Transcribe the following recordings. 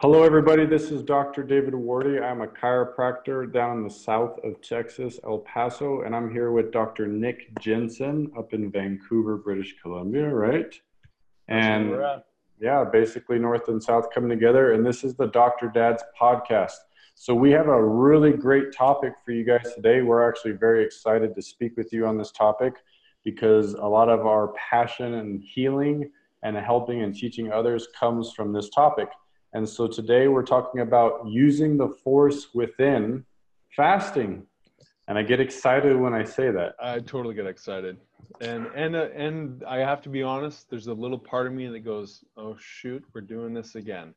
Hello, everybody. This is Dr. David Wardy. I'm a chiropractor down in the south of Texas, El Paso, and I'm here with Dr. Nick Jensen up in Vancouver, British Columbia, right? And yeah, basically north and south coming together. And this is the Dr. Dad's podcast. So we have a really great topic for you guys today. We're actually very excited to speak with you on this topic because a lot of our passion and healing and helping and teaching others comes from this topic. And so today we're talking about using the force within fasting. And I get excited when I say that. I totally get excited. And and uh, and I have to be honest, there's a little part of me that goes, "Oh shoot, we're doing this again."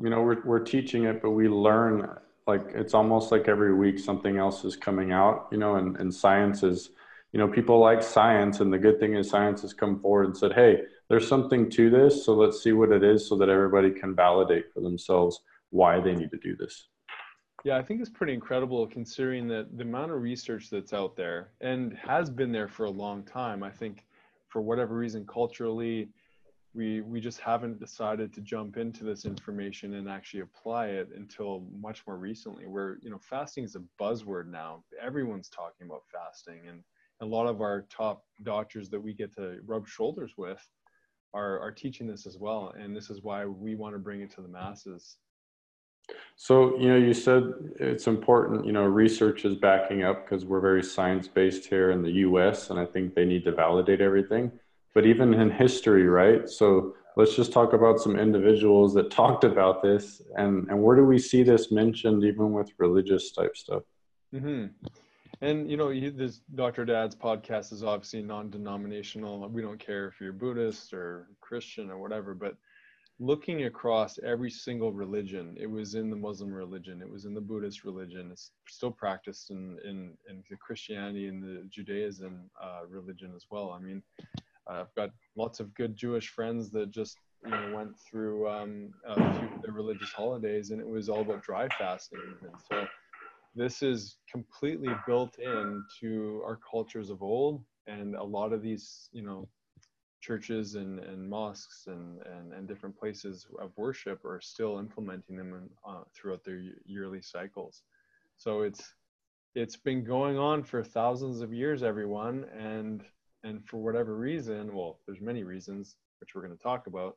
You know, we're we're teaching it, but we learn like it's almost like every week something else is coming out, you know, and, and science is, you know, people like science and the good thing is science has come forward and said, "Hey, there's something to this so let's see what it is so that everybody can validate for themselves why they need to do this. Yeah i think it's pretty incredible considering that the amount of research that's out there and has been there for a long time. I think for whatever reason culturally we we just haven't decided to jump into this information and actually apply it until much more recently where you know fasting is a buzzword now. Everyone's talking about fasting and a lot of our top doctors that we get to rub shoulders with are, are teaching this as well. And this is why we want to bring it to the masses. So, you know, you said it's important, you know, research is backing up because we're very science based here in the US, and I think they need to validate everything. But even in history, right? So, let's just talk about some individuals that talked about this and, and where do we see this mentioned even with religious type stuff? Mm-hmm and you know this dr dad's podcast is obviously non-denominational. We don't care if you're buddhist or christian or whatever but looking across every single religion it was in the muslim religion it was in the buddhist religion it's still practiced in in, in the christianity and the judaism uh, religion as well. I mean i've got lots of good jewish friends that just you know went through um, a few of their religious holidays and it was all about dry fasting. And so this is completely built into our cultures of old and a lot of these you know churches and, and mosques and, and, and different places of worship are still implementing them in, uh, throughout their yearly cycles. So it's it's been going on for thousands of years everyone and and for whatever reason well there's many reasons which we're going to talk about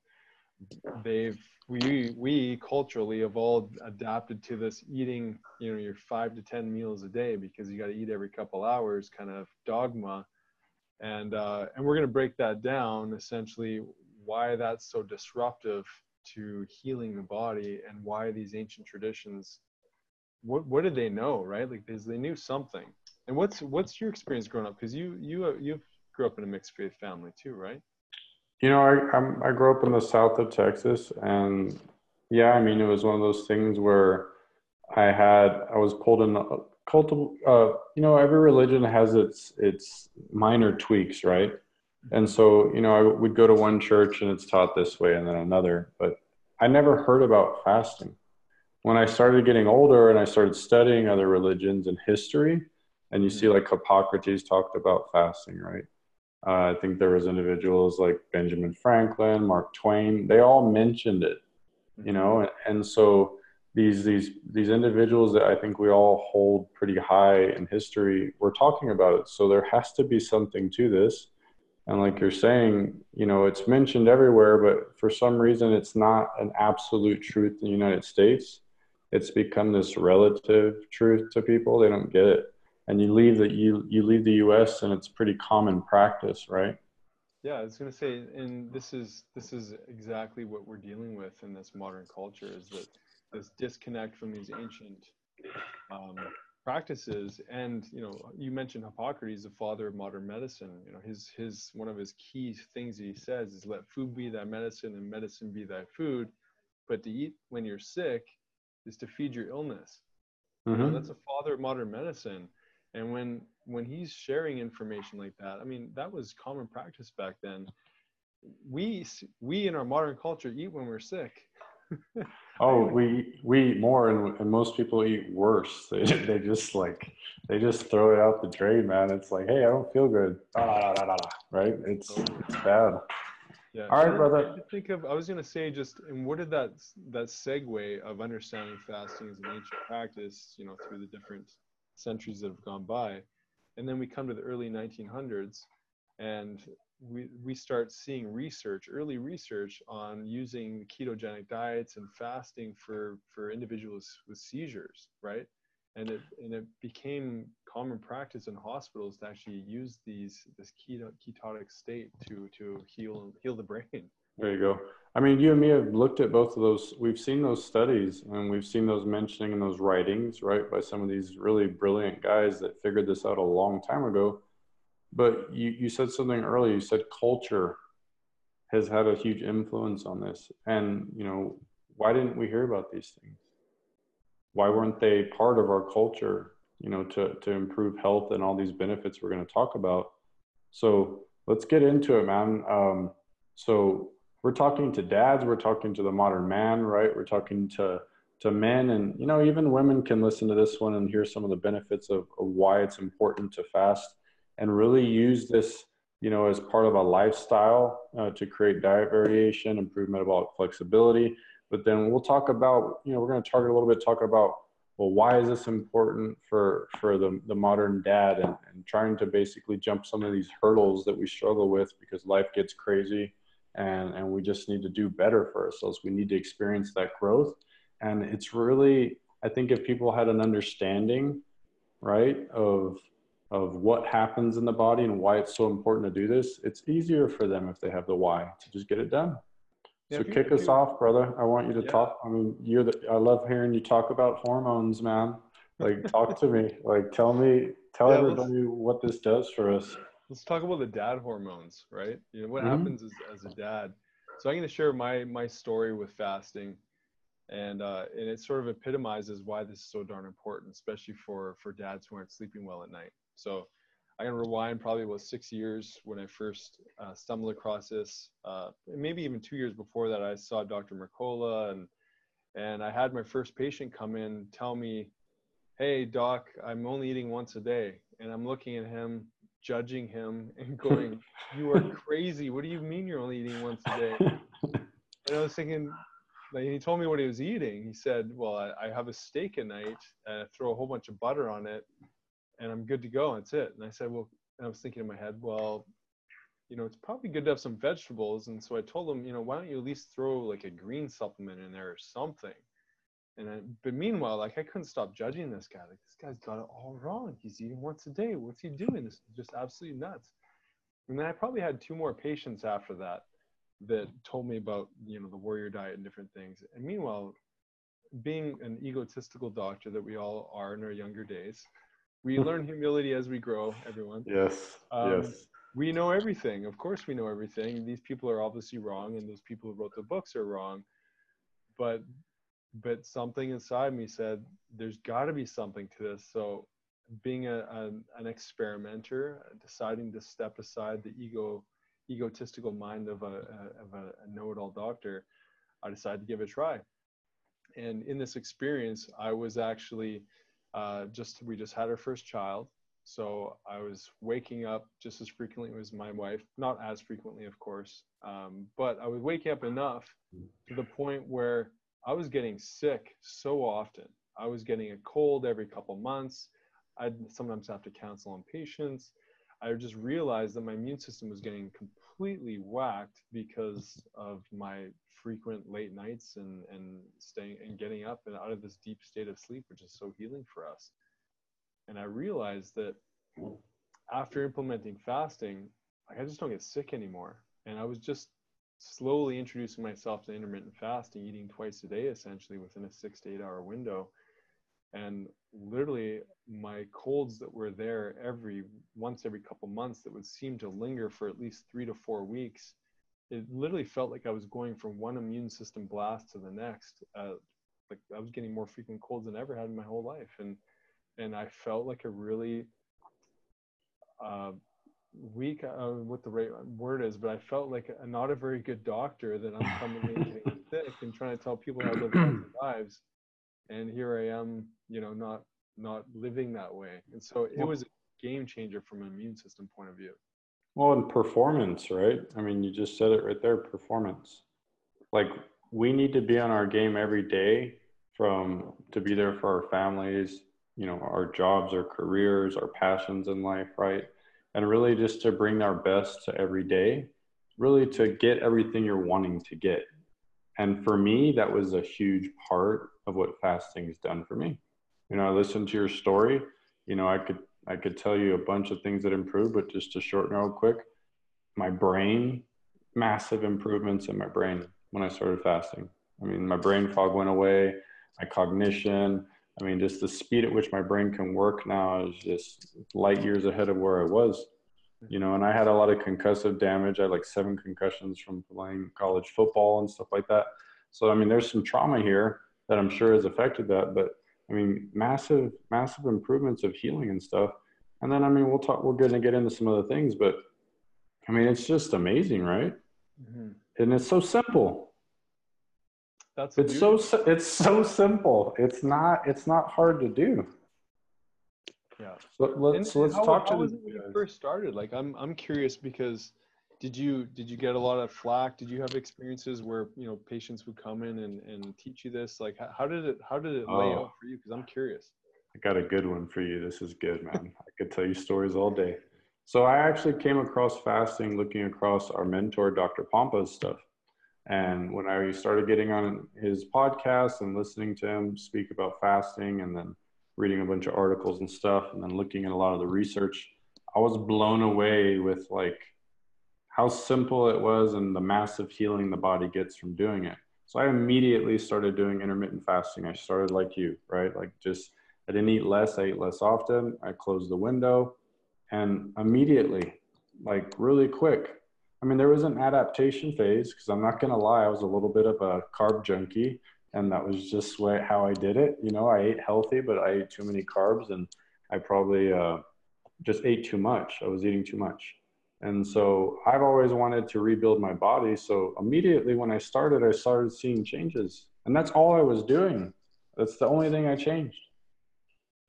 they've we we culturally have all adapted to this eating you know your five to ten meals a day because you got to eat every couple hours kind of dogma. And uh, and we're going to break that down essentially why that's so disruptive to healing the body and why these ancient traditions what what did they know right? Like because they knew something. And what's what's your experience growing up? Because you you you grew up in a mixed faith family too right you know, I I'm, I grew up in the south of Texas, and yeah, I mean, it was one of those things where I had I was pulled in a cult. Uh, you know, every religion has its its minor tweaks, right? And so, you know, I would go to one church and it's taught this way, and then another, but I never heard about fasting. When I started getting older and I started studying other religions and history, and you see like Hippocrates talked about fasting, right? Uh, I think there was individuals like Benjamin Franklin, Mark Twain. They all mentioned it, you know, and, and so these these these individuals that I think we all hold pretty high in history, we're talking about it. So there has to be something to this. And like you're saying, you know, it's mentioned everywhere, but for some reason it's not an absolute truth in the United States. It's become this relative truth to people. They don't get it and you leave the you you leave the U.S. and it's pretty common practice, right? Yeah, I was going to say, and this is this is exactly what we're dealing with in this modern culture is that this disconnect from these ancient um, practices. And you know, you mentioned Hippocrates, the father of modern medicine. You know, his his one of his key things he says is let food be thy medicine and medicine be thy food. But to eat when you're sick is to feed your illness. Mm-hmm. You know, mm-hmm. that's a father of modern medicine and when when he's sharing information like that i mean that was common practice back then. We we in our modern culture eat when we're sick. Oh we we eat more and, and most people eat worse. They, they just like they just throw it out the drain man. It's like hey i don't feel good. Right? It's oh. it's bad. Yeah. All right, brother. I think of I was gonna say just and what did that that segue of understanding fasting as an ancient practice, you know, through the different centuries that have gone by, and then we come to the early 1900s, and we we start seeing research, early research on using ketogenic diets and fasting for for individuals with seizures, right? And it and it became common practice in hospitals to actually use these this keto, ketotic state to to heal heal the brain. There you go. I mean, you and me have looked at both of those. We've seen those studies and we've seen those mentioning in those writings, right, by some of these really brilliant guys that figured this out a long time ago. But you, you said something earlier. You said culture has had a huge influence on this. And, you know, why didn't we hear about these things? Why weren't they part of our culture, you know, to, to improve health and all these benefits we're going to talk about? So let's get into it, man. Um, so we're talking to dads, we're talking to the modern man, right? We're talking to to men. And you know even women can listen to this one and hear some of the benefits of, of why it's important to fast and really use this you know as part of a lifestyle uh, to create diet variation improve metabolic flexibility. But then we'll talk about you know we're going to target a little bit talk about well why is this important for for the, the modern dad and, and trying to basically jump some of these hurdles that we struggle with because life gets crazy and and we just need to do better for ourselves. We need to experience that growth. And it's really i think if people had an understanding right of of what happens in the body and why it's so important to do this it's easier for them if they have the why to just get it done. Yeah, so kick us off brother. I want you to Yeah. talk i mean you're the i love hearing you talk about hormones man. Like talk to me. Like tell me tell Yeah, everybody what this does for us let's talk about the dad hormones right? You know what Mhm. happens is, as a dad? So i'm going to share my my story with fasting and uh, and it sort of epitomizes why this is so darn important especially for for dads who aren't sleeping well at night. So i'm going to rewind probably about six years when i first uh, stumbled across this uh, maybe even two years before that i saw dr mercola and and i had my first patient come in tell me hey doc i'm only eating once a day and i'm looking at him judging him and going, "You are crazy. What do you mean you're only eating once a day?" And I was thinking, like he told me what he was eating. He said, "Well, I, I have a steak at night and I throw a whole bunch of butter on it, and I'm good to go. That's it." And I said, "Well," and I was thinking in my head, "Well, you know, it's probably good to have some vegetables." And so I told him, you know, why don't you at least throw like a green supplement in there or something? And I, but meanwhile, like I couldn't stop judging this guy. Like this guy's got it all wrong. He's eating once a day. What's he doing? This is just absolutely nuts. And then I probably had two more patients after that that told me about you know the warrior diet and different things. And meanwhile, being an egotistical doctor that we all are in our younger days, we learn humility as we grow. Everyone, yes Um, yes we know everything. Of course, we know everything. These people are obviously wrong, and those people who wrote the books are wrong. But but something inside me said there's got to be something to this. So being a, an an experimenter, deciding to step aside the ego egotistical mind of a, a of a, a know-it-all doctor, I decided to give it a try. And in this experience, I was actually uh, just we just had our first child, so I was waking up just as frequently as my wife, not as frequently, of course, um, but I was waking up enough to the point where I was getting sick so often. I was getting a cold every couple months. I'd sometimes have to counsel on patients. I just realized that my immune system was getting completely whacked because of my frequent late nights and, and staying and getting up and out of this deep state of sleep, which is so healing for us. And I realized that after implementing fasting, like I just don't get sick anymore. And I was just slowly introducing myself to intermittent fasting, eating twice a day essentially within a six to eight hour window. And literally, my colds that were there every once every couple months that would seem to linger for at least three to four weeks, it literally felt like I was going from one immune system blast to the next. Uh, like I was getting more frequent colds than I ever had in my whole life, and and I felt like a really uh, weak, uh, what the right word is, but I felt like a, not a very good doctor that I'm coming in getting sick and trying to tell people how to live their lives. And here I am, you know, not not living that way. And so it was a game changer from an immune system point of view. Well, and performance, right? I mean, you just said it right there performance. Like, we need to be on our game every day from to be there for our families, you know, our jobs, our careers, our passions in life, right? And really just to bring our best to every day, really to get everything you're wanting to get. And for me, that was a huge part of what fasting has done for me. You know, I listened to your story. You know, I could I could tell you a bunch of things that improved, but just to shorten real quick, my brain, massive improvements in my brain when I started fasting. I mean, my brain fog went away, my cognition. I mean, just the speed at which my brain can work now is just light years ahead of where I was. You know, and I had a lot of concussive damage. I had like seven concussions from playing college football and stuff like that. So, I mean, there's some trauma here that I'm sure has affected that. But I mean, massive, massive improvements of healing and stuff. And then, I mean, we'll talk, we're going to get into some other things, but I mean, it's just amazing, right? Mm-hmm. And it's so simple. That's it's so, it's so simple. It's not, it's not hard to do. Yeah. So let's, so let's how, talk how to was it when you first started? Like, I'm, I'm curious because did you did you get a lot of flack? Did you have experiences where you know patients would come in and, and teach you this? Like how did it how did it lay oh, out for you? Because i'm curious. I got a good one for you. This is good man. I could tell you stories all day. So i actually came across fasting looking across our mentor dr pompa's stuff and when i started getting on his podcast and listening to him speak about fasting and then reading a bunch of articles and stuff and then looking at a lot of the research i was blown away with like how simple it was and the massive healing the body gets from doing it. So I immediately started doing intermittent fasting. I started like you, right? Like just, I didn't eat less, I ate less often. I closed the window and immediately, like really quick. I mean, there was an adaptation phase because I'm not going to lie, I was a little bit of a carb junkie and that was just way, how I did it. You know, I ate healthy, but I ate too many carbs and I probably uh, just ate too much. I was eating too much. And so I've always wanted to rebuild my body. So immediately when I started, I started seeing changes. And that's all I was doing. That's the only thing I changed.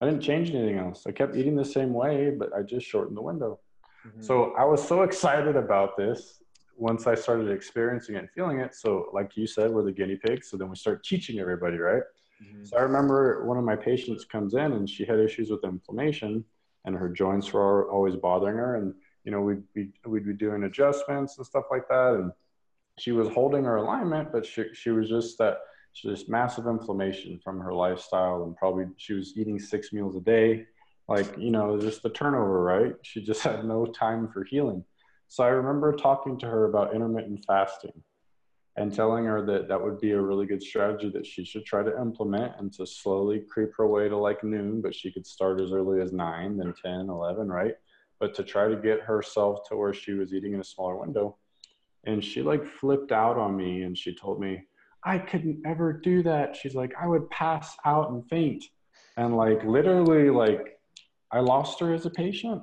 I didn't change anything else. I kept eating the same way, but I just shortened the window. Mm-hmm. So I was so excited about this once I started experiencing it and feeling it. So, like you said, we're the guinea pigs. So then we start teaching everybody, right? Mm-hmm. So I remember one of my patients comes in and she had issues with inflammation and her joints were always bothering her. And you know, we'd be, we'd be doing adjustments and stuff like that. And she was holding her alignment, but she, she was just that, just massive inflammation from her lifestyle. And probably she was eating six meals a day. Like, you know, just the turnover, right? She just had no time for healing. So I remember talking to her about intermittent fasting and telling her that that would be a really good strategy that she should try to implement and to slowly creep her way to like noon, but she could start as early as nine, then 10, 11, right? but to try to get herself to where she was eating in a smaller window. And she like flipped out on me and she told me, I couldn't ever do that. She's like, I would pass out and faint. And like literally, like I lost her as a patient.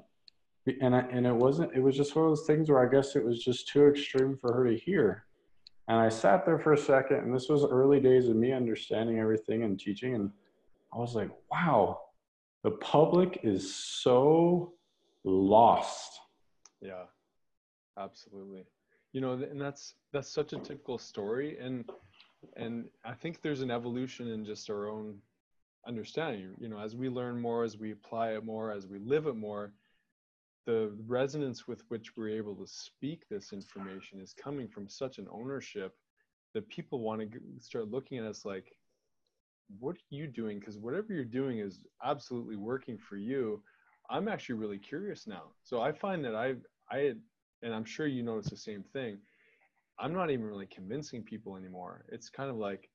And, I, and it wasn't, it was just one of those things where I guess it was just too extreme for her to hear. And I sat there for a second, and this was early days of me understanding everything and teaching. And I was like, wow, the public is so lost. Yeah, absolutely. You know, and that's that's such a typical story, and and I think there's an evolution in just our own understanding. You know, as we learn more, as we apply it more, as we live it more, the resonance with which we're able to speak this information is coming from such an ownership that people want to start looking at us like what are you doing because whatever you're doing is absolutely working for you I'm actually really curious now. So I find that I I and I'm sure you notice the same thing. I'm not even really convincing people anymore. It's kind of like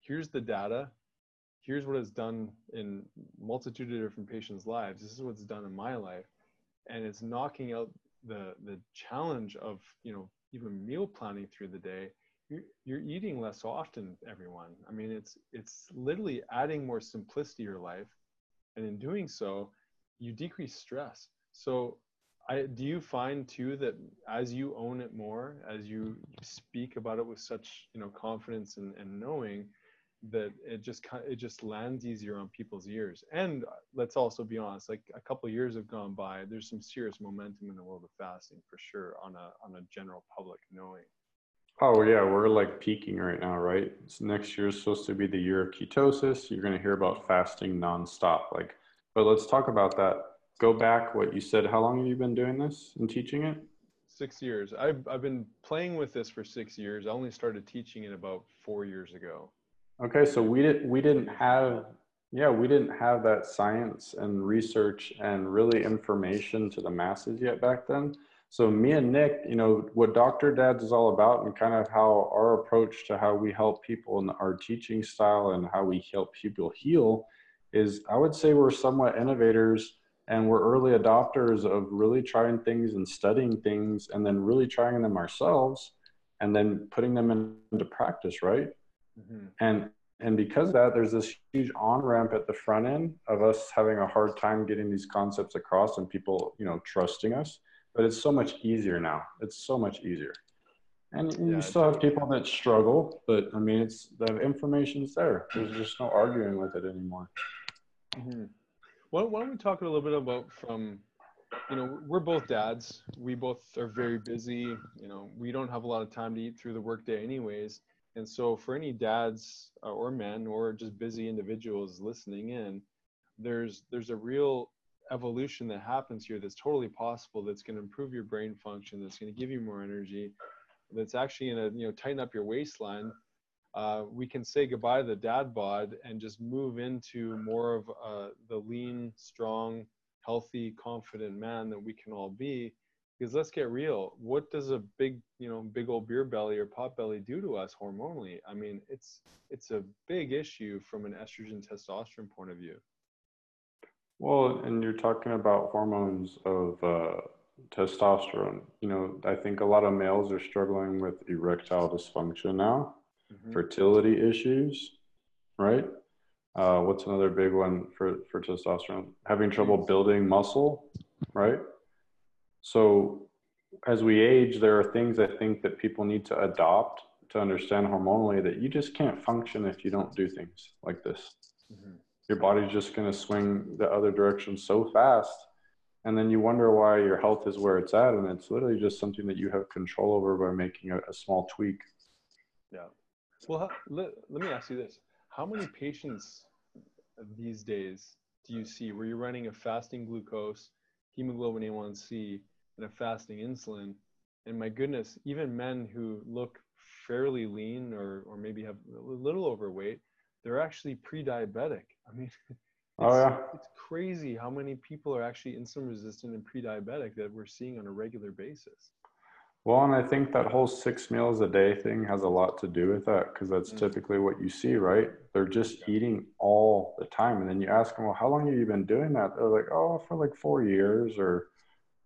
here's the data, here's what it's done in multitude of different patients' lives. This is what's done in my life. And it's knocking out the the challenge of, you know, even meal planning through the day. You're, you're eating less often, everyone. I mean, it's it's literally adding more simplicity to your life. And in doing so, you decrease stress. So I, do you find too that as you own it more, as you speak about it with such you know confidence and, and knowing, that it just it just lands easier on people's ears. And uh, let's also be honest, like a couple years have gone by, there's some serious momentum in the world of fasting for sure on a on a general public knowing. Oh yeah, we're like peaking right now, right? So next year is supposed to be the year of ketosis. You're going to hear about fasting nonstop. Like, but let's talk about that. Go back what you said. How long have you been doing this and teaching it? Six years. I've I've been playing with this for six years. I only started teaching it about four years ago. Okay, so we didn't we didn't have yeah we didn't have that science and research and really information to the masses yet back then. So me and Nick, you know, what Dr. Dads is all about and kind of how our approach to how we help people and our teaching style and how we help people heal is I would say we're somewhat innovators and we're early adopters of really trying things and studying things and then really trying them ourselves and then putting them into practice, right? Mm-hmm. And and because of that, there's this huge on ramp at the front end of us having a hard time getting these concepts across and people, you know, trusting us. But it's so much easier now. It's so much easier. And yeah, you still have people that struggle, but I mean, it's the information's there. There's just no arguing with it anymore. Mm-hmm. Why, why don't we talk a little bit about from, you know, we're both dads. We both are very busy. You know, we don't have a lot of time to eat through the workday, anyways. And so, for any dads uh, or men or just busy individuals listening in, there's there's a real evolution that happens here that's totally possible. That's going to improve your brain function. That's going to give you more energy. That's actually going to you know tighten up your waistline. Uh, we can say goodbye to the dad bod and just move into more of uh, the lean, strong, healthy, confident man that we can all be because let's get real what does a big you know big old beer belly or pot belly do to us hormonally? I mean it's it's a big issue from an estrogen testosterone point of view. Well and you're talking about hormones of uh, testosterone. You know i think a lot of males are struggling with erectile dysfunction now mm-hmm. fertility issues right? Uh, what's another big one for, for testosterone? Having trouble building muscle right so as we age, there are things I think that people need to adopt to understand hormonally that you just can't function if you don't do things like this. Mm-hmm. Your body's just going to swing the other direction so fast. And then you wonder why your health is where it's at. And it's literally just something that you have control over by making a, a small tweak. Yeah. Well, let, let me ask you this How many patients these days do you see where you're running a fasting glucose, hemoglobin A1C, a fasting insulin. And my goodness, even men who look fairly lean or, or maybe have a little overweight, they're actually pre-diabetic. I mean, oh yeah, it's crazy how many people are actually insulin resistant and pre-diabetic that we're seeing on a regular basis. Well, and I think that whole six meals a day thing has a lot to do with that because that's mm-hmm. typically what you see, right? They're just yeah. eating all the time. And then you ask them, well, how long have you been doing that? They're like, oh, for like four years or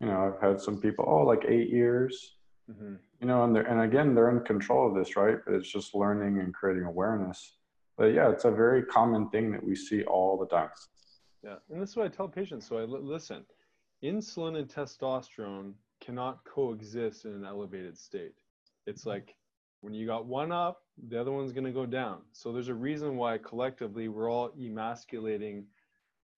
you know, I've had some people, oh, like eight years, mm-hmm. you know, and they're, and again, they're in control of this, right? But it's just learning and creating awareness. But yeah, it's a very common thing that we see all the time. Yeah. And this is what I tell patients. So I listen, insulin and testosterone cannot coexist in an elevated state. It's mm-hmm. like when you got one up, the other one's going to go down. So there's a reason why collectively we're all emasculating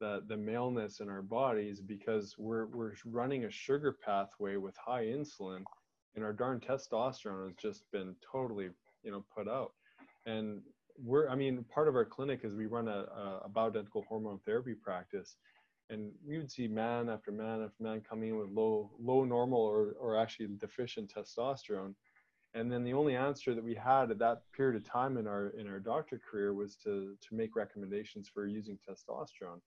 the the maleness in our bodies because we're we're running a sugar pathway with high insulin and our darn testosterone has just been totally you know put out. And we're i mean part of our clinic is we run a, a bioidentical hormone therapy practice and we would see man after man after man coming in with low low normal or, or actually deficient testosterone. And then the only answer that we had at that period of time in our in our doctor career was to to make recommendations for using testosterone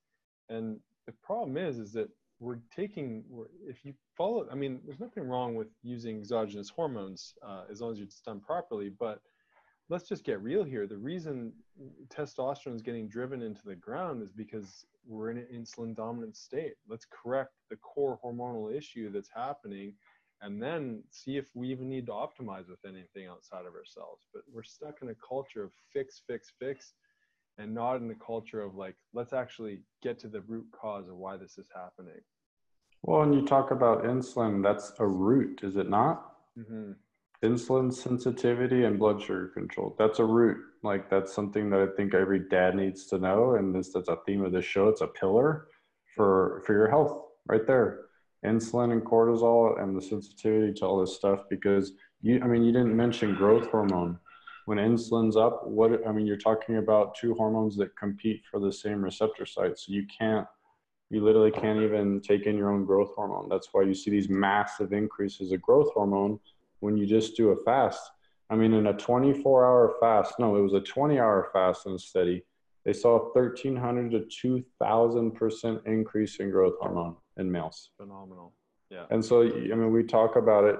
and the problem is, is that we're taking, we're, if you follow, I mean, there's nothing wrong with using exogenous hormones uh, as long as it's done properly, but let's just get real here. The reason testosterone is getting driven into the ground is because we're in an insulin dominant state. Let's correct the core hormonal issue that's happening and then see if we even need to optimize with anything outside of ourselves. But we're stuck in a culture of fix, fix, fix and not in the culture of like let's actually get to the root cause of why this is happening well and you talk about insulin that's a root is it not mm-hmm. insulin sensitivity and blood sugar control. That's a root. Like that's something that I think every dad needs to know. And this that's a theme of this show. It's a pillar for for your health right there. Insulin and cortisol and the sensitivity to all this stuff because you I mean you didn't mention growth hormone. When insulin's up, what I mean you're talking about two hormones that compete for the same receptor site. So you can't you literally can't even take in your own growth hormone. That's why you see these massive increases of growth hormone when you just do a fast. I mean, in a 24 hour fast, no, it was a 20 hour fast and study. They saw a 1300 to 2000% increase in growth hormone in males. Phenomenal. Yeah. And so, I mean, we talk about it.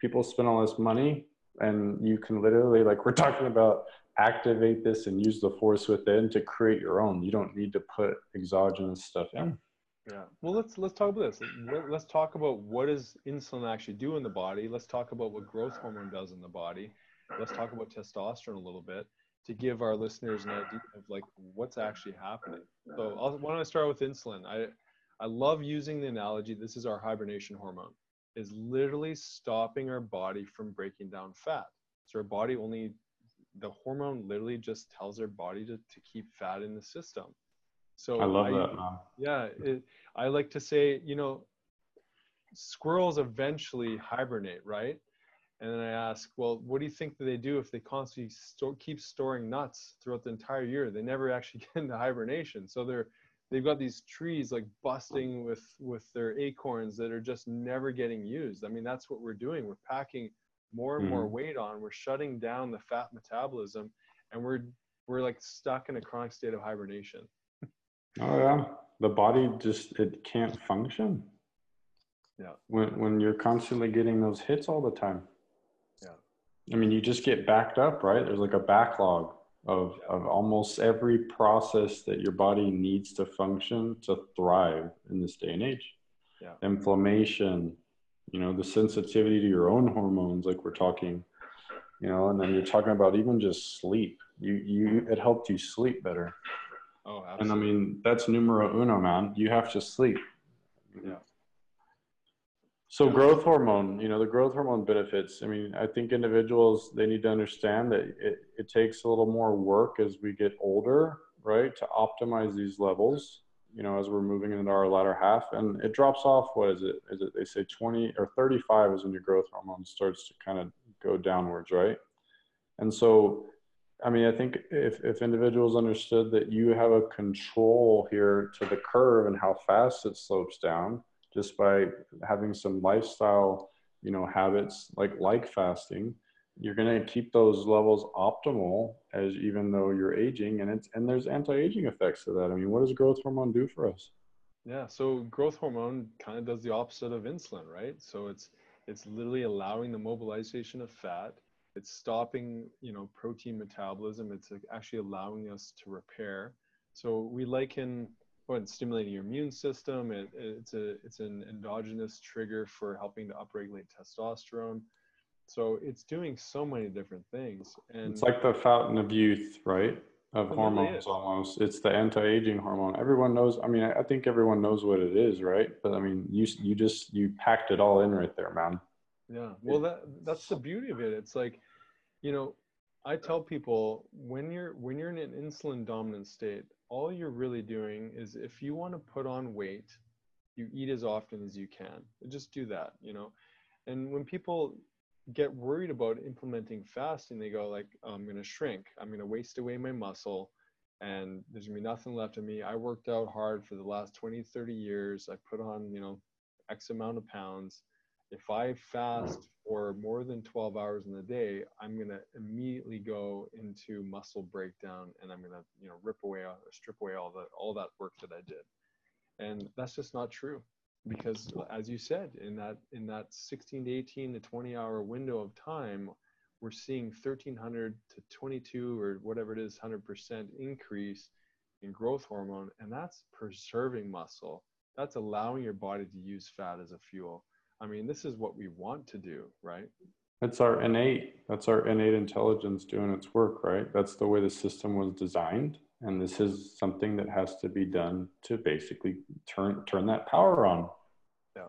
People spend all this money, and you can literally, like, we're talking about activate this and use the force within to create your own. You don't need to put exogenous stuff in. Yeah. Well, let's let's talk about this. Let's talk about what does insulin actually do in the body. Let's talk about what growth hormone does in the body. Let's talk about testosterone a little bit to give our listeners an idea of like what's actually happening. So, I'll, why don't I start with insulin? I I love using the analogy. This is our hibernation hormone. Is literally stopping our body from breaking down fat. So our body only the hormone literally just tells our body to, to keep fat in the system. So I love I, that. Man. Yeah, it, I like to say, you know, squirrels eventually hibernate, right? And then I ask, well, what do you think that they do if they constantly store, keep storing nuts throughout the entire year? They never actually get into hibernation. So they're they've got these trees like busting with with their acorns that are just never getting used. I mean, that's what we're doing. We're packing more and mm-hmm. more weight on. We're shutting down the fat metabolism, and we're we're like stuck in a chronic state of hibernation. Oh yeah, the body just it can't function. Yeah. When when you're constantly getting those hits all the time. Yeah. I mean, you just get backed up, right? There's like a backlog of of almost every process that your body needs to function to thrive in this day and age. Yeah. Inflammation, you know, the sensitivity to your own hormones, like we're talking, you know, and then you're talking about even just sleep. You you it helped you sleep better. Oh, absolutely. And I mean, that's numero uno, man. You have to sleep. Yeah. So growth hormone, you know, the growth hormone benefits. I mean, I think individuals they need to understand that it, it takes a little more work as we get older, right, to optimize these levels. You know, as we're moving into our latter half, and it drops off. What is it? Is it they say twenty or thirty-five is when your growth hormone starts to kind of go downwards, right? And so I mean, I think if, if individuals understood that you have a control here to the curve and how fast it slopes down, just by having some lifestyle, you know, habits like like fasting, you're going to keep those levels optimal as even though you're aging, and it's and there's anti-aging effects to that. I mean, what does growth hormone do for us? Yeah, so growth hormone kind of does the opposite of insulin, right? So it's it's literally allowing the mobilization of fat it's stopping you know protein metabolism it's actually allowing us to repair so we liken well, it's stimulating your immune system it, it's a it's an endogenous trigger for helping to upregulate testosterone. So it's doing so many different things and it's like the fountain of youth right? Of hormones almost. It's the anti-aging hormone. Everyone knows i mean I think everyone knows what it is right? But i mean you you just you packed it all in right there man. Yeah. Well that that's the beauty of it. It's like you know i tell people when you're when you're in an insulin dominant state all you're really doing is if you want to put on weight you eat as often as you can. Just do that you know? And when people get worried about implementing fasting they go like oh, i'm going to shrink. I'm going to waste away my muscle and there's going to be nothing left of me. I worked out hard for the last 20 30 years. I put on you know x amount of pounds if I fast for more than 12 hours in the day, I'm going to immediately go into muscle breakdown and I'm going to, you know, rip away or strip away all the all that work that I did. And that's just not true because as you said, in that in that 16 to 18 to 20 hour window of time, we're seeing 1300 to 22 or whatever it is 100% increase in growth hormone and that's preserving muscle. That's allowing your body to use fat as a fuel I mean, this is what we want to do, right? It's our innate, that's our innate intelligence doing its work, right? That's the way the system was designed. And this is something that has to be done to basically turn turn that power on. Yeah.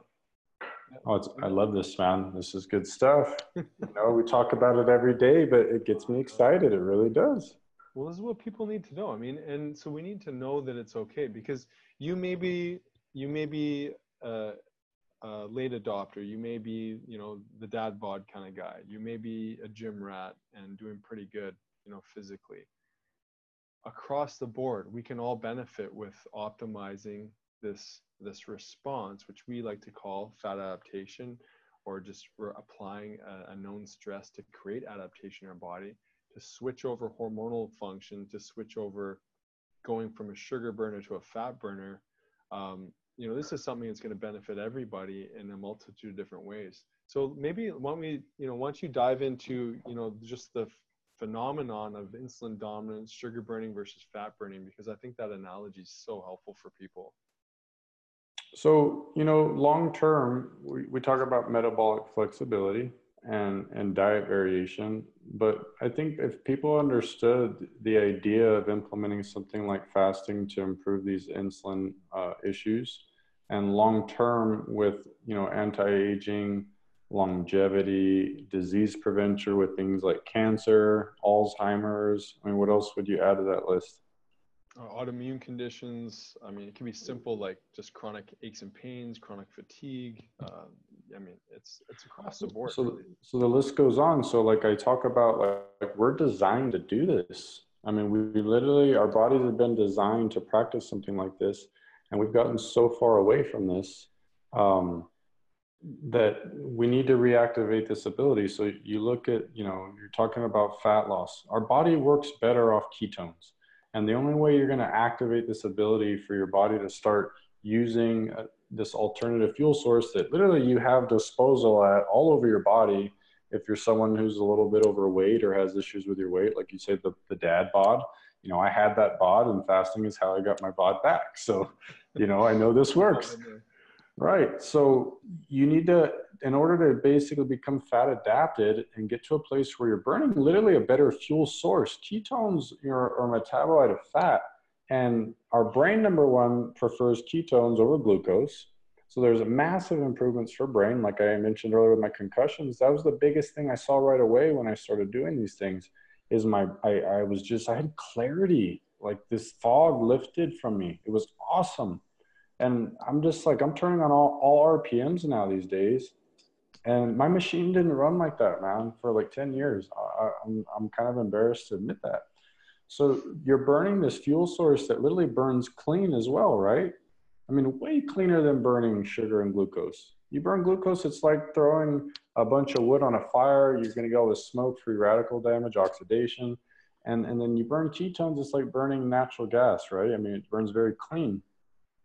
Oh, it's, I love this, man. This is good stuff. you know, we talk about it every day, but it gets me excited. It really does. Well, this is what people need to know. I mean, and so we need to know that it's okay because you may be, you may be a, a late adopter. You may be, you know, the dad bod kind of guy. You may be a gym rat and doing pretty good, you know, physically. Across the board, we can all benefit with optimizing this this response, which we like to call fat adaptation, or just we're applying a, a known stress to create adaptation in our body, to switch over hormonal function, to switch over going from a sugar burner to a fat burner. Um, you know, this is something that's going to benefit everybody in a multitude of different ways. So maybe when we, you know, once you dive into, you know, just the phenomenon of insulin dominance, sugar burning versus fat burning, because I think that analogy is so helpful for people. So, you know, long term, we, we talk about metabolic flexibility and, and diet variation. But I think if people understood the idea of implementing something like fasting to improve these insulin uh, issues and long term with, you know, anti aging, longevity, disease prevention with things like cancer, Alzheimer's, I mean, what else would you add to that list? uh, autoimmune conditions. I mean, it can be simple like just chronic aches and pains, chronic fatigue. Uh, I mean, it's it's across the board. So, so the list goes on. So, like I talk about, like, like we're designed to do this. I mean, we, we literally our bodies have been designed to practice something like this, and we've gotten so far away from this. Um, that we need to reactivate this ability. So you look at, you know, you're talking about fat loss. Our body works better off ketones and the only way you're going to activate this ability for your body to start using uh, this alternative fuel source that literally you have disposal at all over your body. If you're someone who's a little bit overweight or has issues with your weight, like you said, the, the dad bod, you know, I had that bod and fasting is how I got my bod back. So, you know, I know this works. Right. So you need to, in order to basically become fat adapted and get to a place where you're burning literally a better fuel source, ketones are, are metabolite of fat. And our brain, number one, prefers ketones over glucose. So there's a massive improvements for brain. Like I mentioned earlier with my concussions, that was the biggest thing I saw right away when I started doing these things is my, I, I was just, I had clarity, like this fog lifted from me. It was awesome and I'm just like, I'm turning on all, all RPMs now these days. And my machine didn't run like that, man, for like 10 years. I, I'm, I'm kind of embarrassed to admit that. So you're burning this fuel source that literally burns clean as well, right? I mean, way cleaner than burning sugar and glucose. You burn glucose, it's like throwing a bunch of wood on a fire. You're going to all this smoke, free radical damage, oxidation. And, and then you burn ketones, it's like burning natural gas, right? I mean, it burns very clean.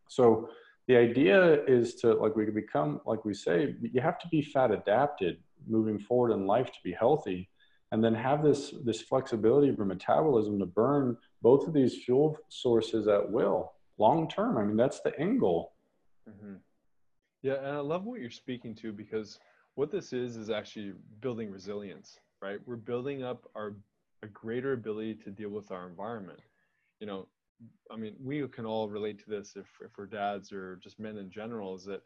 So the idea is to like we become like we say you have to be fat adapted moving forward in life to be healthy and then have this this flexibility of your metabolism to burn both of these fuel sources at will long term. I mean that's the end goal. Mm-hmm. yeah and i love what you're speaking to because what this is is actually building resilience right? We're building up our a greater ability to deal with our environment. You know I mean, we can all relate to this if, if we're dads or just men in general, is that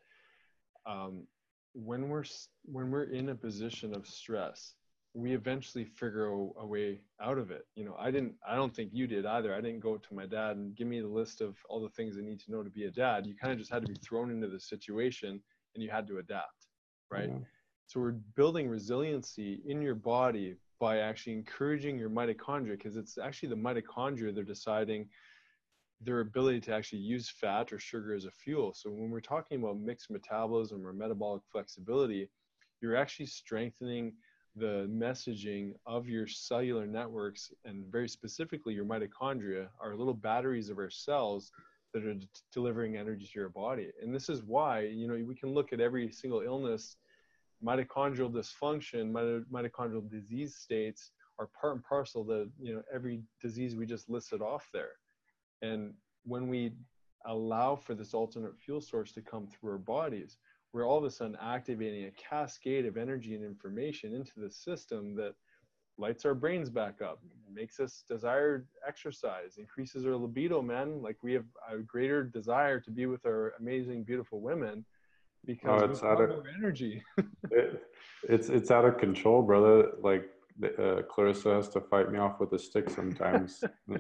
um, when we're when we're in a position of stress, we eventually figure a, a, way out of it. You know, I didn't. I don't think you did either. I didn't go to my dad and give me the list of all the things I need to know to be a dad. You kind of just had to be thrown into the situation and you had to adapt, right? Yeah. So we're building resiliency in your body by actually encouraging your mitochondria because it's actually the mitochondria they're deciding their ability to actually use fat or sugar as a fuel. So when we're talking about mixed metabolism or metabolic flexibility, you're actually strengthening the messaging of your cellular networks and very specifically your mitochondria are little batteries of our cells that are d- delivering energy to your body. And this is why, you know, we can look at every single illness, mitochondrial dysfunction, mitochondrial disease states are part and parcel to, you know, every disease we just listed off there. And when we allow for this alternate fuel source to come through our bodies, we're all of a sudden activating a cascade of energy and information into the system that lights our brains back up, makes us desire exercise, increases our libido, man. Like we have a greater desire to be with our amazing, beautiful women. because Oh, it's we've out of- energy. It, it's it's out of control, brother. Like uh, Clarissa has to fight me off with a stick sometimes.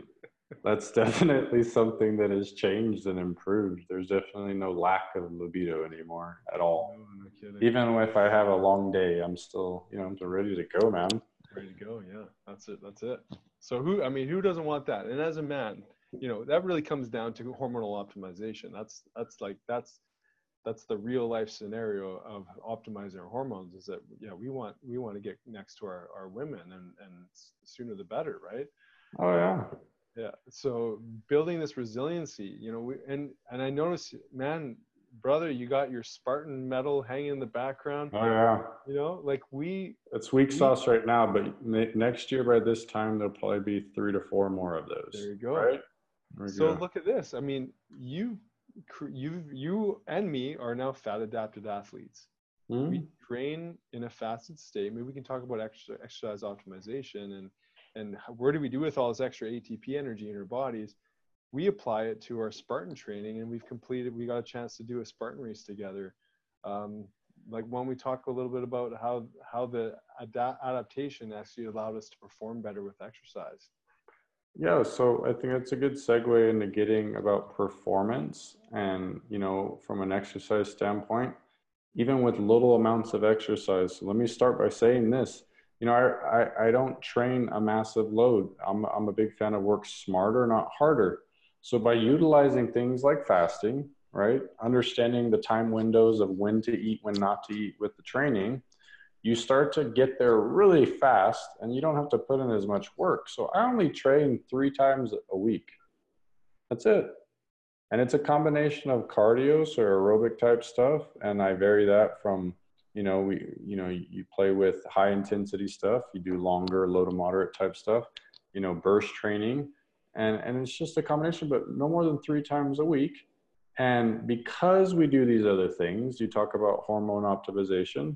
That's definitely something that has changed and improved. There's definitely no lack of libido anymore at all. No, no kidding. Even if I have a long day, I'm still, you know, I'm ready to go, man. ready to go yeah that's it that's it so who i mean who doesn't want that and as a man you know that really comes down to hormonal optimization that's that's like that's that's the real life scenario of optimizing our hormones is that yeah we want we want to get next to our, our women and and sooner the better right Oh yeah. Yeah so building this resiliency you know we and and i notice man brother you got your spartan medal hanging in the background Oh yeah. you know like we It's weak We- sauce right now, but ne- next year by this time there'll probably be three to four more of those. there you go Right? There So go. look at this. I mean, you, you, you and me are now fat adapted athletes. Hmm? We train in a fasted state. Maybe we can talk about extra, exercise optimization and and where do we do with all this extra ATP energy in our bodies? We apply it to our Spartan training, and we've completed. We got a chance to do a Spartan race together. Um, like when we talk a little bit about how how the ada- adaptation actually allowed us to perform better with exercise. Yeah, so I think that's a good segue into getting about performance and, you know, from an exercise standpoint, even with little amounts of exercise. Let me start by saying this. You know, I, I, I don't train a massive load. I'm, I'm a big fan of work smarter, not harder. So by utilizing things like fasting, right, understanding the time windows of when to eat, when not to eat with the training, you start to get there really fast and you don't have to put in as much work. So I only train three times a week. That's it. And it's a combination of cardio, so aerobic type stuff. And I vary that from, you know, we, you know, you play with high intensity stuff, you do longer, low to moderate type stuff, you know, burst training. And, and it's just a combination, but no more than three times a week. And because we do these other things, you talk about hormone optimization,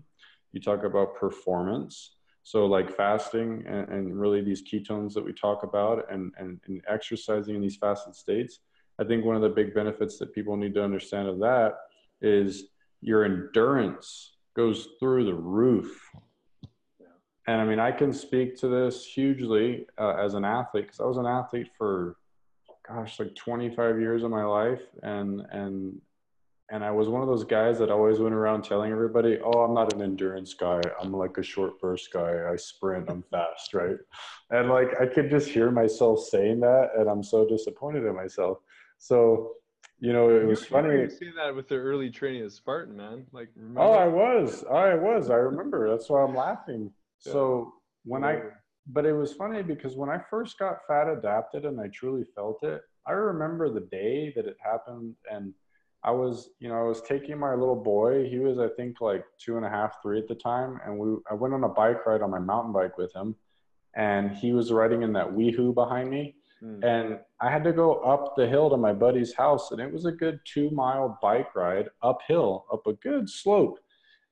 you talk about performance so like fasting and, and, really these ketones that we talk about and, and, and exercising in these fasted states i think one of the big benefits that people need to understand of that is your endurance goes through the roof and i mean i can speak to this hugely uh, as an athlete because i was an athlete for gosh like 25 years of my life and and and I was one of those guys that always went around telling everybody, "Oh, I'm not an endurance guy. I'm like a short burst guy. I sprint. I'm fast, right?" And like I could just hear myself saying that, and I'm so disappointed in myself. So, you know, it was you, funny. You see that with the early training of Spartan, man. Like, remember? Oh, I was. Oh, I was. I remember. That's why I'm laughing. Yeah. So when I, but it was funny because when I first got fat adapted and I truly felt it, I remember the day that it happened and I was, you know, I was taking my little boy. He was, I think, like two and a half, three at the time, and we, I went on a bike ride on my mountain bike with him, and he was riding in that WeeHoo behind me, Mm. and I had to go up the hill to my buddy's house, and it was a good two mile bike ride uphill, up a good slope,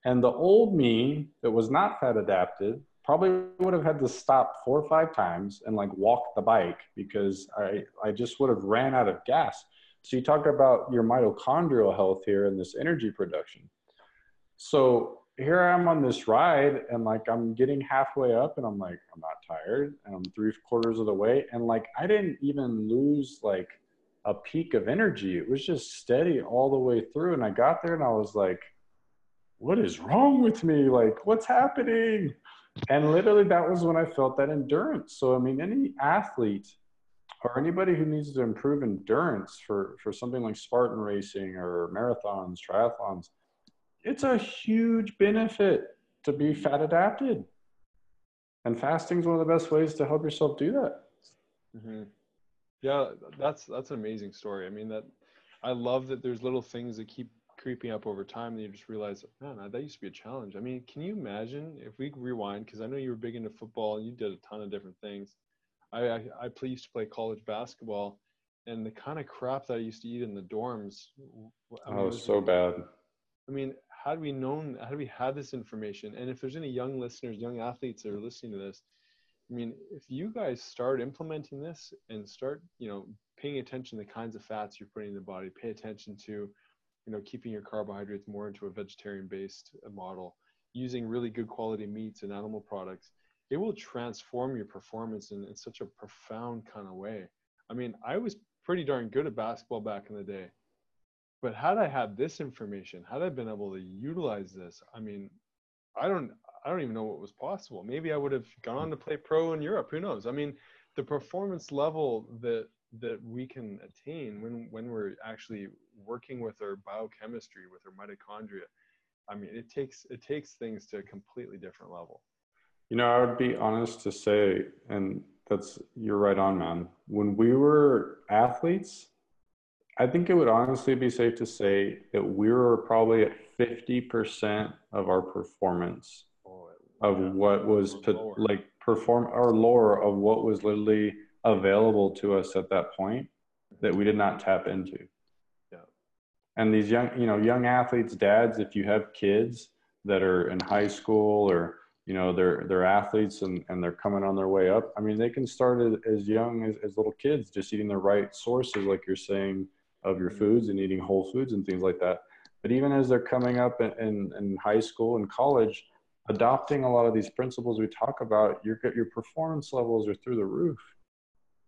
and the old me that was not fat adapted probably would have had to stop four or five times and like walk the bike because I, I just would have ran out of gas. So you talk about your mitochondrial health here and this energy production. So here I am on this ride and like I'm getting halfway up and I'm like, I'm not tired and I'm three quarters of the way. And like I didn't even lose like a peak of energy. It was just steady all the way through. And I got there and I was like, what is wrong with me? Like, what's happening? And literally that was when I felt that endurance. So I mean any athlete or anybody who needs to improve endurance for, for something like Spartan racing or marathons, triathlons, it's a huge benefit to be fat adapted. And fasting is one of the best ways to help yourself do that. hmm Yeah, that's that's an amazing story. I mean, that I love that there's little things that keep creeping up over time, and you just realize, man, that used to be a challenge. I mean, can you imagine if we rewind? Because I know you were big into football, and you did a ton of different things. I I, I used to play college basketball, and the kind of crap that I used to eat in the dorms. I mean, Oh, was- so bad. I mean, had we known, had we had this information, and if there's any young listeners, young athletes that are listening to this, I mean, if you guys start implementing this and start, you know, paying attention to the kinds of fats you're putting in the body, pay attention to you know keeping your carbohydrates more into a vegetarian based uh, model using really good quality meats and animal products it will transform your performance in, in such a profound kind of way. I mean i was pretty darn good at basketball back in the day but had i had this information had i been able to utilize this i mean i don't i don't even know what was possible. Maybe i would have gone on to play pro in europe who knows? I mean the performance level that that we can attain when when we're actually working with our biochemistry with our mitochondria i mean it takes it takes things to a completely different level. You know i would be honest to say and that's you're right on man. When we were athletes i think it would honestly be safe to say that we were probably at 50% of our performance oh, of yeah. what was put, like perform or lower of what was literally available to us at that point that we did not tap into. Yeah. And these young, you know, young athletes, dads, if you have kids that are in high school or you know they're they're athletes and, and they're coming on their way up i mean they can start as young as, as little kids just eating the right sources like you're saying of your foods and eating whole foods and things like that but even as they're coming up in, in, high school and college adopting a lot of these principles we talk about your, your performance levels are through the roof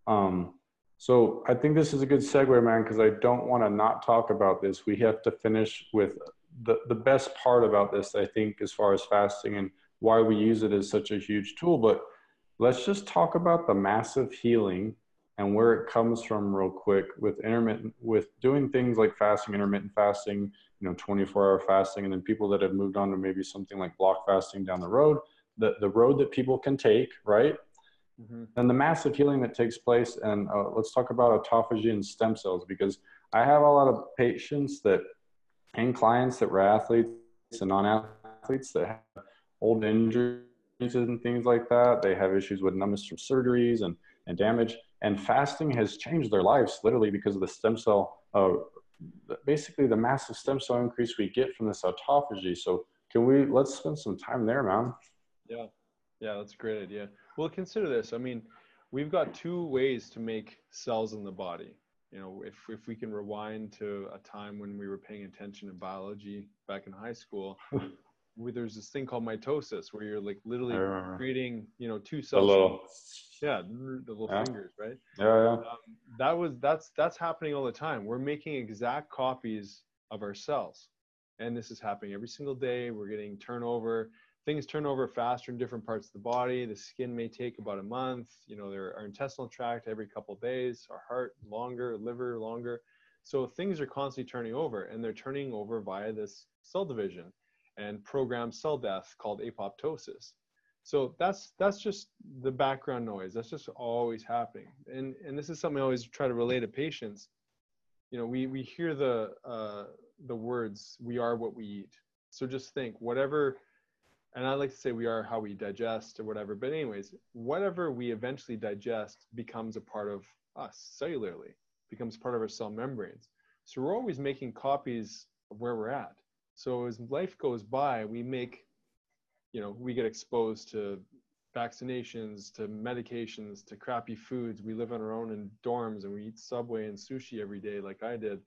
um, so I think this is a good segue, man, because I don't want to not talk about this. We have to finish with the, the best part about this, I think, as far as fasting and why we use it as such a huge tool. But let's just talk about the massive healing and where it comes from real quick with intermittent with doing things like fasting intermittent fasting you know 24 hour fasting and then people that have moved on to maybe something like block fasting down the road the, the road that people can take right mm-hmm. and the massive healing that takes place. And uh, let's talk about autophagy and stem cells because I have a lot of patients that and clients that were athletes and non-athletes that have old injuries and things like that. They have issues with numbness from surgeries and, and damage. And fasting has changed their lives literally because of the stem cell, uh, basically the massive stem cell increase we get from this autophagy. So can we, let's spend some time there, man. Yeah. Yeah, that's a great idea. Well, consider this. I mean, we've got two ways to make cells in the body. You know, if, if we can rewind to a time when we were paying attention to biology back in high school, where there's this thing called mitosis where you're like literally creating, you know, two cells. Little, yeah, the little yeah. fingers, right? Yeah, yeah. Um, that was that's that's happening all the time. We're making exact copies of our cells, and this is happening every single day. We're getting turnover things turn over faster in different parts of the body. The skin may take about a month. You know, there, our intestinal tract every couple days, our heart longer, liver longer. So things are constantly turning over, and they're turning over via this cell division and programmed cell death called apoptosis. So that's that's just the background noise. That's just always happening, and and this is something I always try to relate to patients. You know, we we hear the uh, the words "we are what we eat." So just think whatever and I like to say we are how we digest or whatever. But anyways, whatever we eventually digest becomes a part of us cellularly, becomes part of our cell membranes. So we're always making copies of where we're at. So as life goes by, we make, you know, we get exposed to vaccinations, to medications, to crappy foods. We live on our own in dorms and we eat Subway and sushi every day, like I did.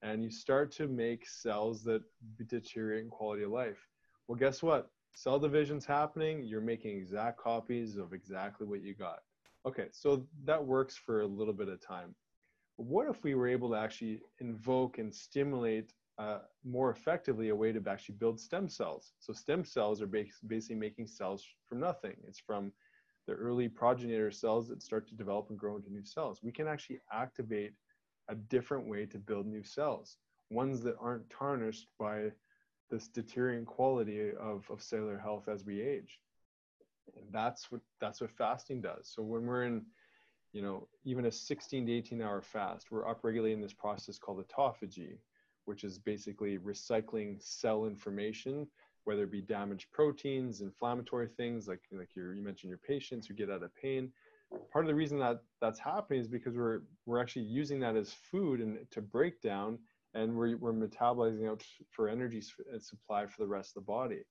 And you start to make cells that deteriorate in quality of life. Well, guess what? cell division's happening, you're making exact copies of exactly what you got. Okay, so that works for a little bit of time. But what if we were able to actually invoke and stimulate uh, more effectively a way to actually build stem cells? So stem cells are basically making cells from nothing. It's from the early progenitor cells that start to develop and grow into new cells. We can actually activate a different way to build new cells, ones that aren't tarnished by this deteriorating quality of, of cellular health as we age. And that's what that's what fasting does. So when we're in, you know, even a 16 to 18 hour fast, we're upregulating this process called autophagy, which is basically recycling cell information, whether it be damaged proteins, inflammatory things like like your, you mentioned your patients who get out of pain. Part of the reason that that's happening is because we're we're actually using that as food and to break down and we're, we're metabolizing out for energy uh, supply for the rest of the body.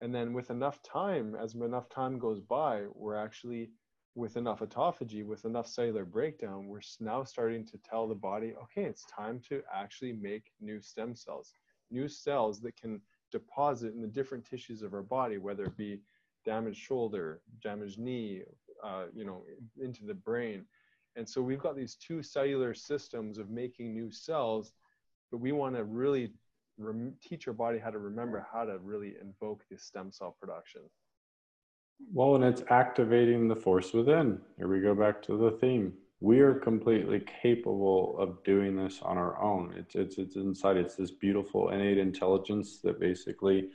And then with enough time, as enough time goes by, we're actually with enough autophagy, with enough cellular breakdown, we're now starting to tell the body, okay, it's time to actually make new stem cells, new cells that can deposit in the different tissues of our body, whether it be damaged shoulder, damaged knee, uh, you know, into the brain. And so we've got these two cellular systems of making new cells, but we want to really teach our body how to remember how to really invoke this stem cell production. Well, and it's activating the force within. Here we go back to the theme. We are completely capable of doing this on our own. It's it's it's inside. It's this beautiful innate intelligence that basically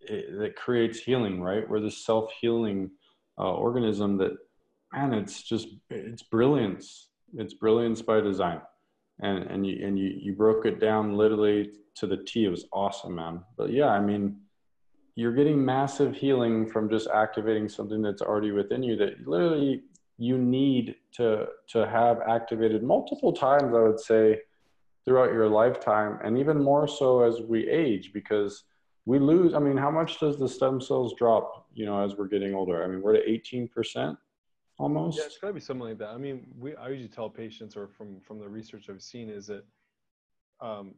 it, that creates healing. Right? We're this self healing uh, organism that, man, it's just it's brilliance. It's brilliance by design, and and you and you you broke it down literally to the T. It was awesome, man. But yeah, I mean you're getting massive healing from just activating something that's already within you that literally you need to to have activated multiple times i would say throughout your lifetime and even more so as we age because we lose i mean how much does the stem cells drop you know as we're getting older? I mean we're at 18% almost. Yeah it's got to be something like that. I mean we i usually tell patients or from from the research i've seen is that um,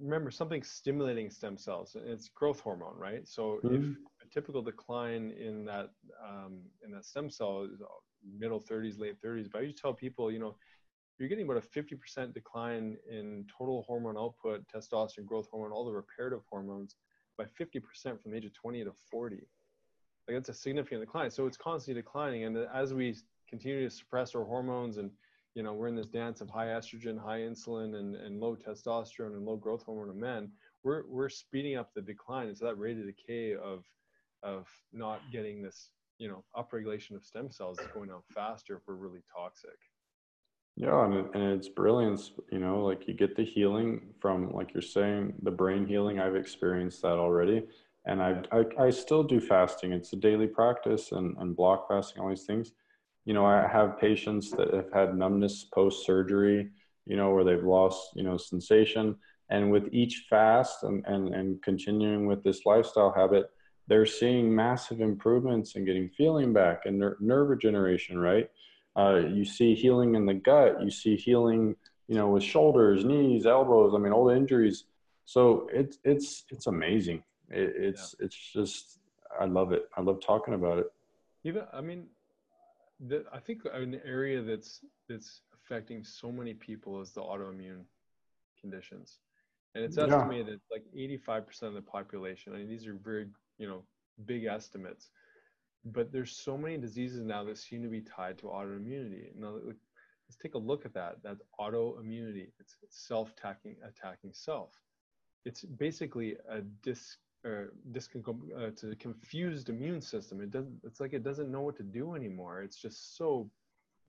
remember something stimulating stem cells it's growth hormone right? So mm-hmm. if a typical decline in that um, in that stem cell is middle 30s late 30s but i usually tell people you know you're getting about a 50% decline in total hormone output testosterone growth hormone all the reparative hormones by 50% from the age of 20 to 40 like that's a significant decline. So it's constantly declining and as we continue to suppress our hormones and you know, we're in this dance of high estrogen, high insulin, and, and low testosterone and low growth hormone in men. We're, we're speeding up the decline. And so that rate of decay of, of not getting this, you know, upregulation of stem cells is going on faster if we're really toxic. Yeah, and, it, and it's brilliance, you know, like you get the healing from, like you're saying, the brain healing. I've experienced that already. And I, I, I still do fasting. It's a daily practice and, and block fasting, all these things you know, I have patients that have had numbness post surgery, you know, where they've lost, you know, sensation. And with each fast and, and, and continuing with this lifestyle habit, they're seeing massive improvements and getting feeling back and ner- nerve regeneration, right? Uh, you see healing in the gut, you see healing, you know, with shoulders, knees, elbows, I mean, all the injuries. So it's, it's, it's amazing. It, it's, yeah. it's just, I love it. I love talking about it. Even, I mean, the, I think an area that's that's affecting so many people is the autoimmune conditions, and it's estimated yeah. like 85% of the population. I mean, these are very you know big estimates, but there's so many diseases now that seem to be tied to autoimmunity. Now, let's take a look at that. That's autoimmunity. It's self-attacking attacking self. It's basically a dis or this can go uh, a confused immune system. It doesn't. It's like it doesn't know what to do anymore. It's just so.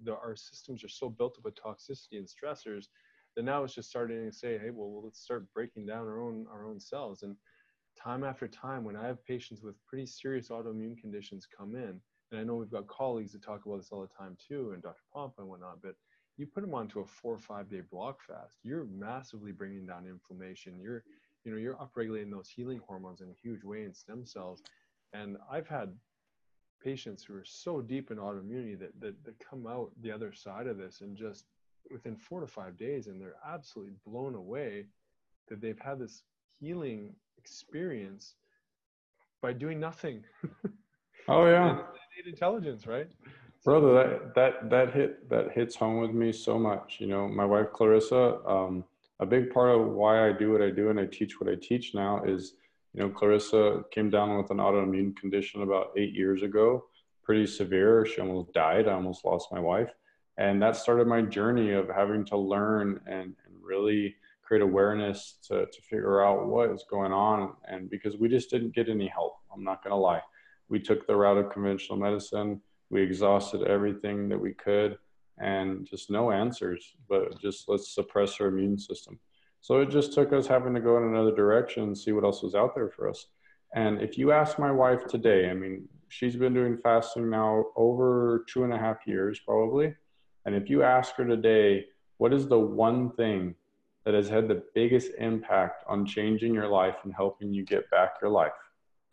The, our systems are so built up with toxicity and stressors that now it's just starting to say, hey, well, let's start breaking down our own our own cells. And time after time, when I have patients with pretty serious autoimmune conditions come in, and I know we've got colleagues that talk about this all the time too, and Dr. Pompa and whatnot, but you put them onto a four or five day block fast, you're massively bringing down inflammation. You're you know you're upregulating those healing hormones in a huge way in stem cells. And i've had patients who are so deep in autoimmunity that, that, that come out the other side of this and just within four to five days and they're absolutely blown away that they've had this healing experience by doing nothing. Oh yeah. Intelligence right? Brother that that that hit that hits home with me so much. You know my wife clarissa um, a big part of why I do what I do and I teach what I teach now is, you know, Clarissa came down with an autoimmune condition about eight years ago, pretty severe. She almost died. I almost lost my wife. And that started my journey of having to learn and, and really create awareness to, to figure out what is going on. And because we just didn't get any help, I'm not going to lie. We took the route of conventional medicine. We exhausted everything that we could and just no answers, but just let's suppress our immune system. So it just took us having to go in another direction and see what else was out there for us. And if you ask my wife today, I mean, she's been doing fasting now over two and a half years probably. And if you ask her today, what is the one thing that has had the biggest impact on changing your life and helping you get back your life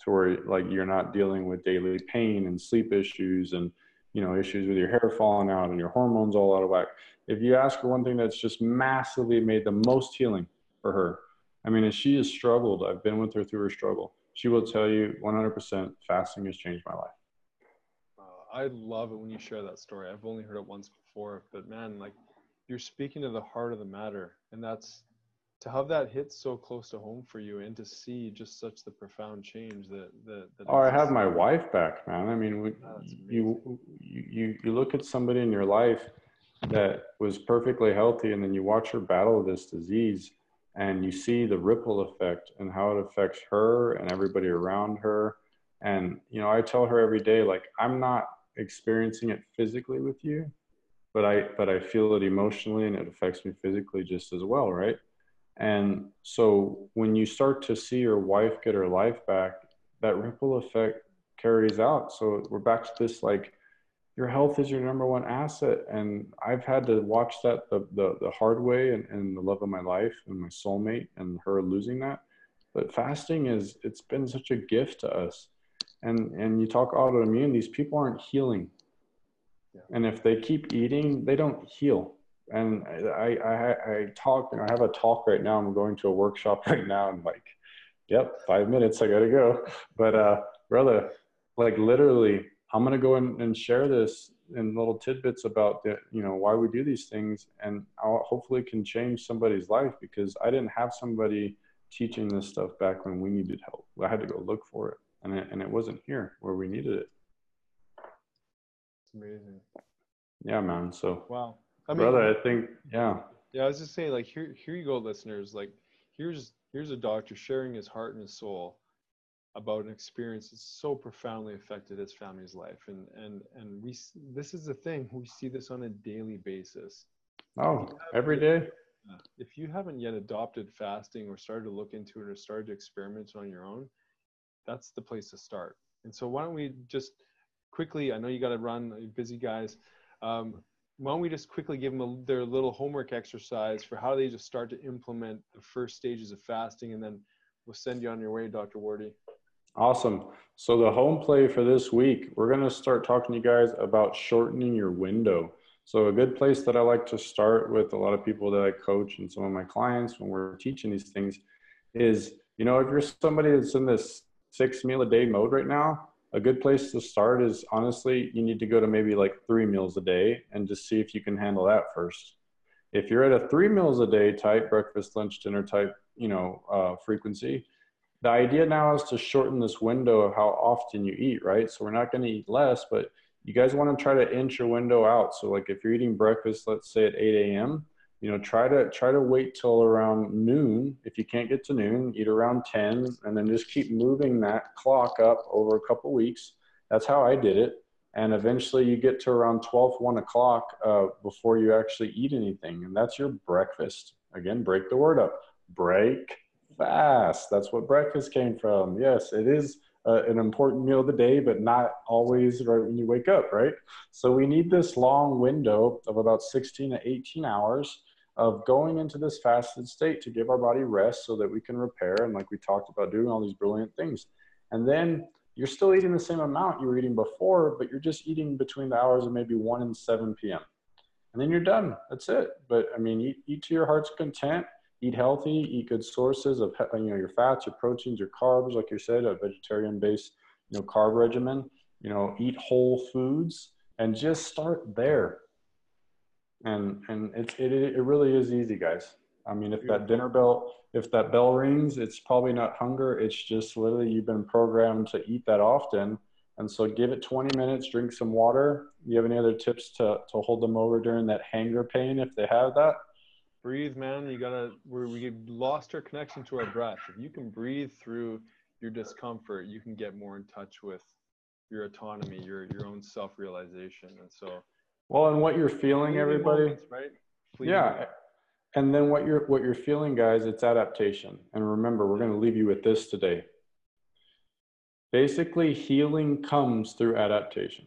to where like you're not dealing with daily pain and sleep issues and you know, issues with your hair falling out and your hormones all out of whack. If you ask her one thing that's just massively made the most healing for her, I mean, and she has struggled. I've been with her through her struggle. She will tell you 100% fasting has changed my life. Uh, I love it when you share that story. I've only heard it once before, but man, like you're speaking to the heart of the matter. And that's to have that hit so close to home for you and to see just such the profound change that that, that oh i have my wife back man. I mean we, ah, you, you you look at somebody in your life that was perfectly healthy and then you watch her battle this disease and you see the ripple effect and how it affects her and everybody around her. And you know i tell her every day like i'm not experiencing it physically with you but i but i feel it emotionally and it affects me physically just as well right and so when you start to see your wife get her life back, that ripple effect carries out. So we're back to this like your health is your number one asset. And I've had to watch that the the, the hard way and, and the love of my life and my soulmate and her losing that. But fasting is it's been such a gift to us. And and you talk autoimmune, these people aren't healing. Yeah. And if they keep eating, they don't heal and I, I, I talk, you know, I have a talk right now. I'm going to a workshop right now. and like, yep, five minutes, I gotta go. But uh, brother, like literally, I'm gonna go in and share this in little tidbits about the, you know, why we do these things, and I'll hopefully can change somebody's life because I didn't have somebody teaching this stuff back when we needed help. I had to go look for it, and it, and it wasn't here where we needed it. It's amazing. Yeah, man. So wow. I mean, brother, I think yeah. Yeah, I was just saying, like here, here you go, listeners. Like here's here's a doctor sharing his heart and his soul about an experience that so profoundly affected his family's life, and and and we this is the thing we see this on a daily basis. Oh, every day. If you haven't yet adopted fasting or started to look into it or started to experiment on your own, that's the place to start. And so why don't we just quickly? I know you got to run, busy guys. Um, why don't we just quickly give them a, their little homework exercise for how they just start to implement the first stages of fasting, and then we'll send you on your way, Dr. Wardy. Awesome. So the home play for this week, we're going to start talking to you guys about shortening your window. So a good place that I like to start with a lot of people that I coach and some of my clients when we're teaching these things is, you know, if you're somebody that's in this six meal a day mode right now, a good place to start is honestly, you need to go to maybe like three meals a day and just see if you can handle that first. If you're at a three meals a day type, breakfast, lunch, dinner type, you know, uh, frequency, the idea now is to shorten this window of how often you eat, right? So we're not going to eat less, but you guys want to try to inch your window out. So like if you're eating breakfast, let's say at 8 a.m., you know try to try to wait till around noon. If you can't get to noon eat around 10 and then just keep moving that clock up over a couple weeks. That's how i did it. And eventually you get to around 12 1 o'clock uh, before you actually eat anything. And that's your breakfast. Again break the word up. Break fast. That's what breakfast came from. Yes it is uh, an important meal of the day, but not always right when you wake up, right? So we need this long window of about 16 to 18 hours of going into this fasted state to give our body rest so that we can repair and like we talked about doing all these brilliant things. And then you're still eating the same amount you were eating before but you're just eating between the hours of maybe 1 and 7 p.m and then you're done. That's it. But i mean eat, eat to your heart's content. Eat healthy. Eat good sources of you know your fats your proteins your carbs like you said a vegetarian based you know carb regimen. You know eat whole foods and just start there and and it, it it really is easy guys. I mean if that dinner bell if that bell rings it's probably not hunger. It's just literally you've been programmed to eat that often. And so give it 20 minutes drink some water. You have any other tips to to hold them over during that hanger pain if they have that? Breathe man. You gotta we we lost our connection to our breath. If you can breathe through your discomfort you can get more in touch with your autonomy your your own self-realization. And so well, and what you're feeling, everybody, moments, right? yeah. And then what you're what you're feeling, guys, it's adaptation. And remember, we're going to leave you with this today. Basically, healing comes through adaptation,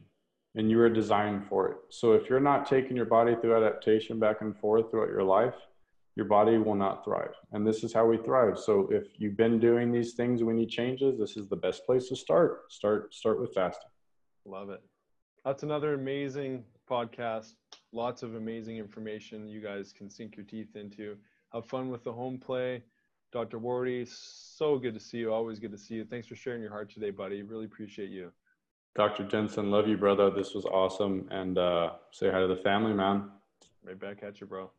and you are designed for it. So if you're not taking your body through adaptation back and forth throughout your life, your body will not thrive. And this is how we thrive. So if you've been doing these things when you changes, this is the best place to start. Start start with fasting. Love it. that's another amazing podcast. Lots of amazing information you guys can sink your teeth into. Have fun with the home play. Dr. Wardy, so good to see you. Always good to see you. Thanks for sharing your heart today, buddy. Really appreciate you. Dr. Jensen, love you, brother. This was awesome. And uh, say hi to the family, man. Right back at you, bro.